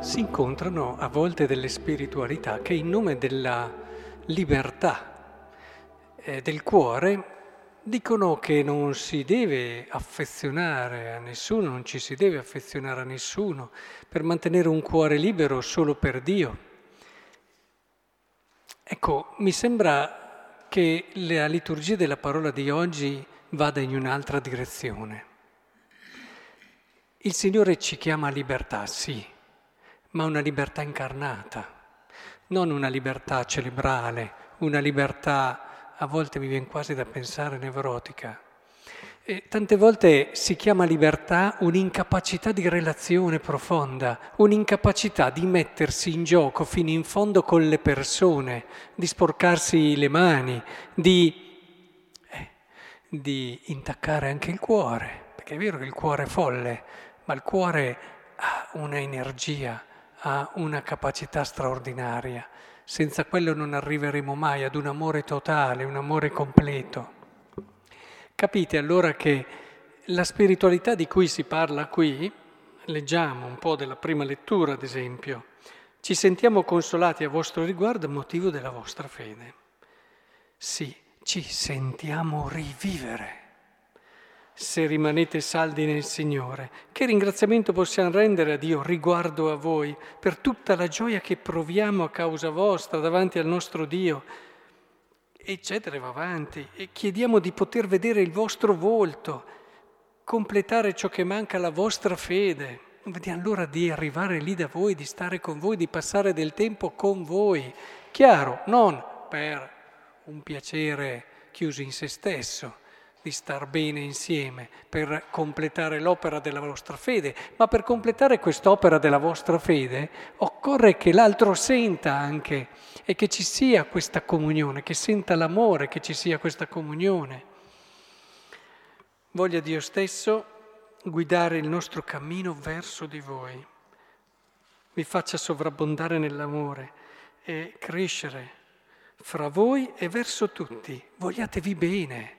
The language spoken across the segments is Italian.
si incontrano a volte delle spiritualità che in nome della libertà eh, del cuore dicono che non si deve affezionare a nessuno, non ci si deve affezionare a nessuno per mantenere un cuore libero solo per Dio. Ecco, mi sembra che la liturgia della parola di oggi vada in un'altra direzione. Il Signore ci chiama a libertà, sì, ma una libertà incarnata, non una libertà cerebrale, una libertà, a volte mi viene quasi da pensare, nevrotica. E tante volte si chiama libertà un'incapacità di relazione profonda, un'incapacità di mettersi in gioco fino in fondo con le persone, di sporcarsi le mani, di, eh, di intaccare anche il cuore, perché è vero che il cuore è folle, ma il cuore ha una energia, ha una capacità straordinaria. Senza quello non arriveremo mai ad un amore totale, un amore completo. Capite allora che la spiritualità di cui si parla qui, leggiamo un po' della prima lettura ad esempio, ci sentiamo consolati a vostro riguardo a motivo della vostra fede. Sì, ci sentiamo rivivere se rimanete saldi nel Signore. Che ringraziamento possiamo rendere a Dio riguardo a voi per tutta la gioia che proviamo a causa vostra davanti al nostro Dio. Eccetera, va avanti. E chiediamo di poter vedere il vostro volto, completare ciò che manca alla vostra fede. Vediamo l'ora di arrivare lì da voi, di stare con voi, di passare del tempo con voi. Chiaro, non per un piacere chiuso in se stesso di star bene insieme per completare l'opera della vostra fede, ma per completare quest'opera della vostra fede occorre che l'altro senta anche e che ci sia questa comunione, che senta l'amore, che ci sia questa comunione. Voglia Dio stesso guidare il nostro cammino verso di voi, vi faccia sovrabbondare nell'amore e crescere fra voi e verso tutti. Vogliatevi bene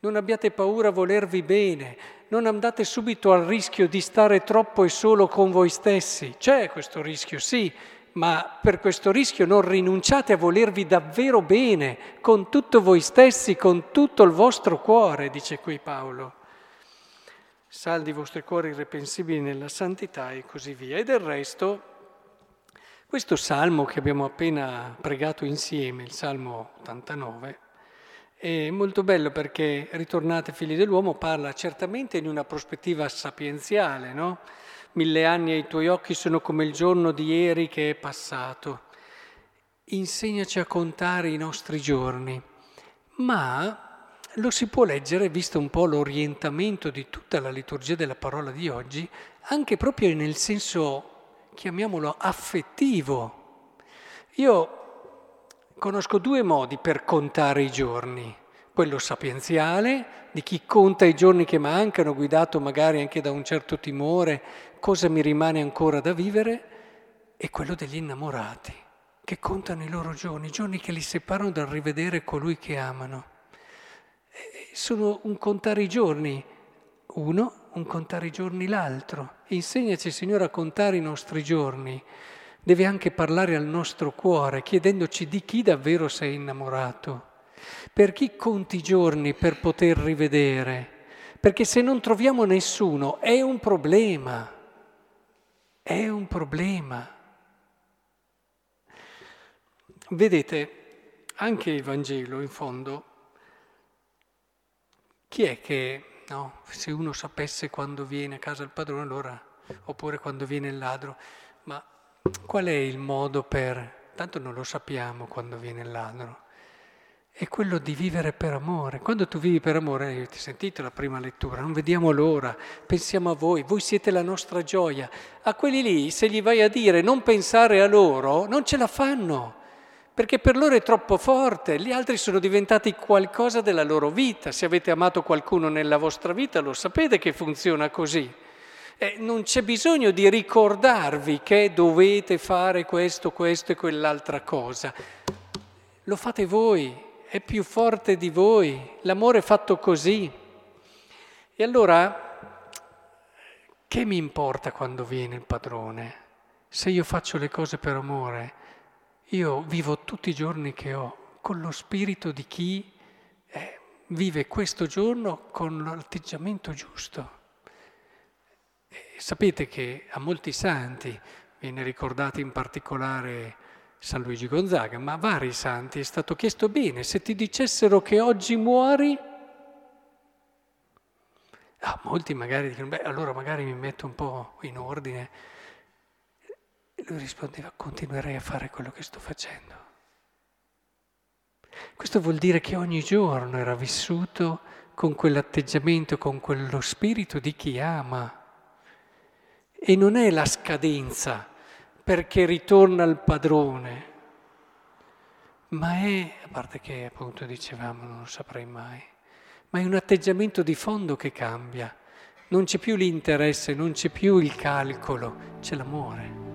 non abbiate paura a volervi bene, non andate subito al rischio di stare troppo e solo con voi stessi. C'è questo rischio, sì, ma per questo rischio non rinunciate a volervi davvero bene, con tutto voi stessi, con tutto il vostro cuore, dice qui Paolo. Saldi i vostri cuori irreprensibili nella santità e così via. E del resto, questo salmo che abbiamo appena pregato insieme, il salmo 89, è molto bello perché Ritornate figli dell'uomo parla certamente in una prospettiva sapienziale, no? Mille anni ai tuoi occhi sono come il giorno di ieri che è passato. Insegnaci a contare i nostri giorni. Ma lo si può leggere, visto un po' l'orientamento di tutta la liturgia della parola di oggi, anche proprio nel senso, chiamiamolo, affettivo. Io Conosco due modi per contare i giorni, quello sapienziale, di chi conta i giorni che mancano, guidato magari anche da un certo timore, cosa mi rimane ancora da vivere, e quello degli innamorati, che contano i loro giorni, i giorni che li separano dal rivedere colui che amano. Sono un contare i giorni, uno, un contare i giorni l'altro. Insegnaci, Signore, a contare i nostri giorni deve anche parlare al nostro cuore, chiedendoci di chi davvero sei innamorato, per chi conti i giorni per poter rivedere, perché se non troviamo nessuno è un problema, è un problema. Vedete, anche il Vangelo in fondo, chi è che, no, se uno sapesse quando viene a casa il padrone, allora, oppure quando viene il ladro, ma Qual è il modo per, tanto non lo sappiamo quando viene il ladro, è quello di vivere per amore. Quando tu vivi per amore, io ti sentite la prima lettura, non vediamo l'ora, pensiamo a voi, voi siete la nostra gioia. A quelli lì, se gli vai a dire non pensare a loro, non ce la fanno, perché per loro è troppo forte, gli altri sono diventati qualcosa della loro vita. Se avete amato qualcuno nella vostra vita, lo sapete che funziona così. Eh, non c'è bisogno di ricordarvi che dovete fare questo, questo e quell'altra cosa. Lo fate voi, è più forte di voi, l'amore è fatto così. E allora, che mi importa quando viene il padrone? Se io faccio le cose per amore, io vivo tutti i giorni che ho con lo spirito di chi eh, vive questo giorno con l'atteggiamento giusto. Sapete che a molti santi, viene ricordato in particolare San Luigi Gonzaga, ma a vari santi è stato chiesto bene, se ti dicessero che oggi muori, ah, molti magari dicono, beh allora magari mi metto un po' in ordine. E lui rispondeva, continuerei a fare quello che sto facendo. Questo vuol dire che ogni giorno era vissuto con quell'atteggiamento, con quello spirito di chi ama. E non è la scadenza perché ritorna al padrone, ma è, a parte che appunto dicevamo, non lo saprei mai, ma è un atteggiamento di fondo che cambia. Non c'è più l'interesse, non c'è più il calcolo, c'è l'amore.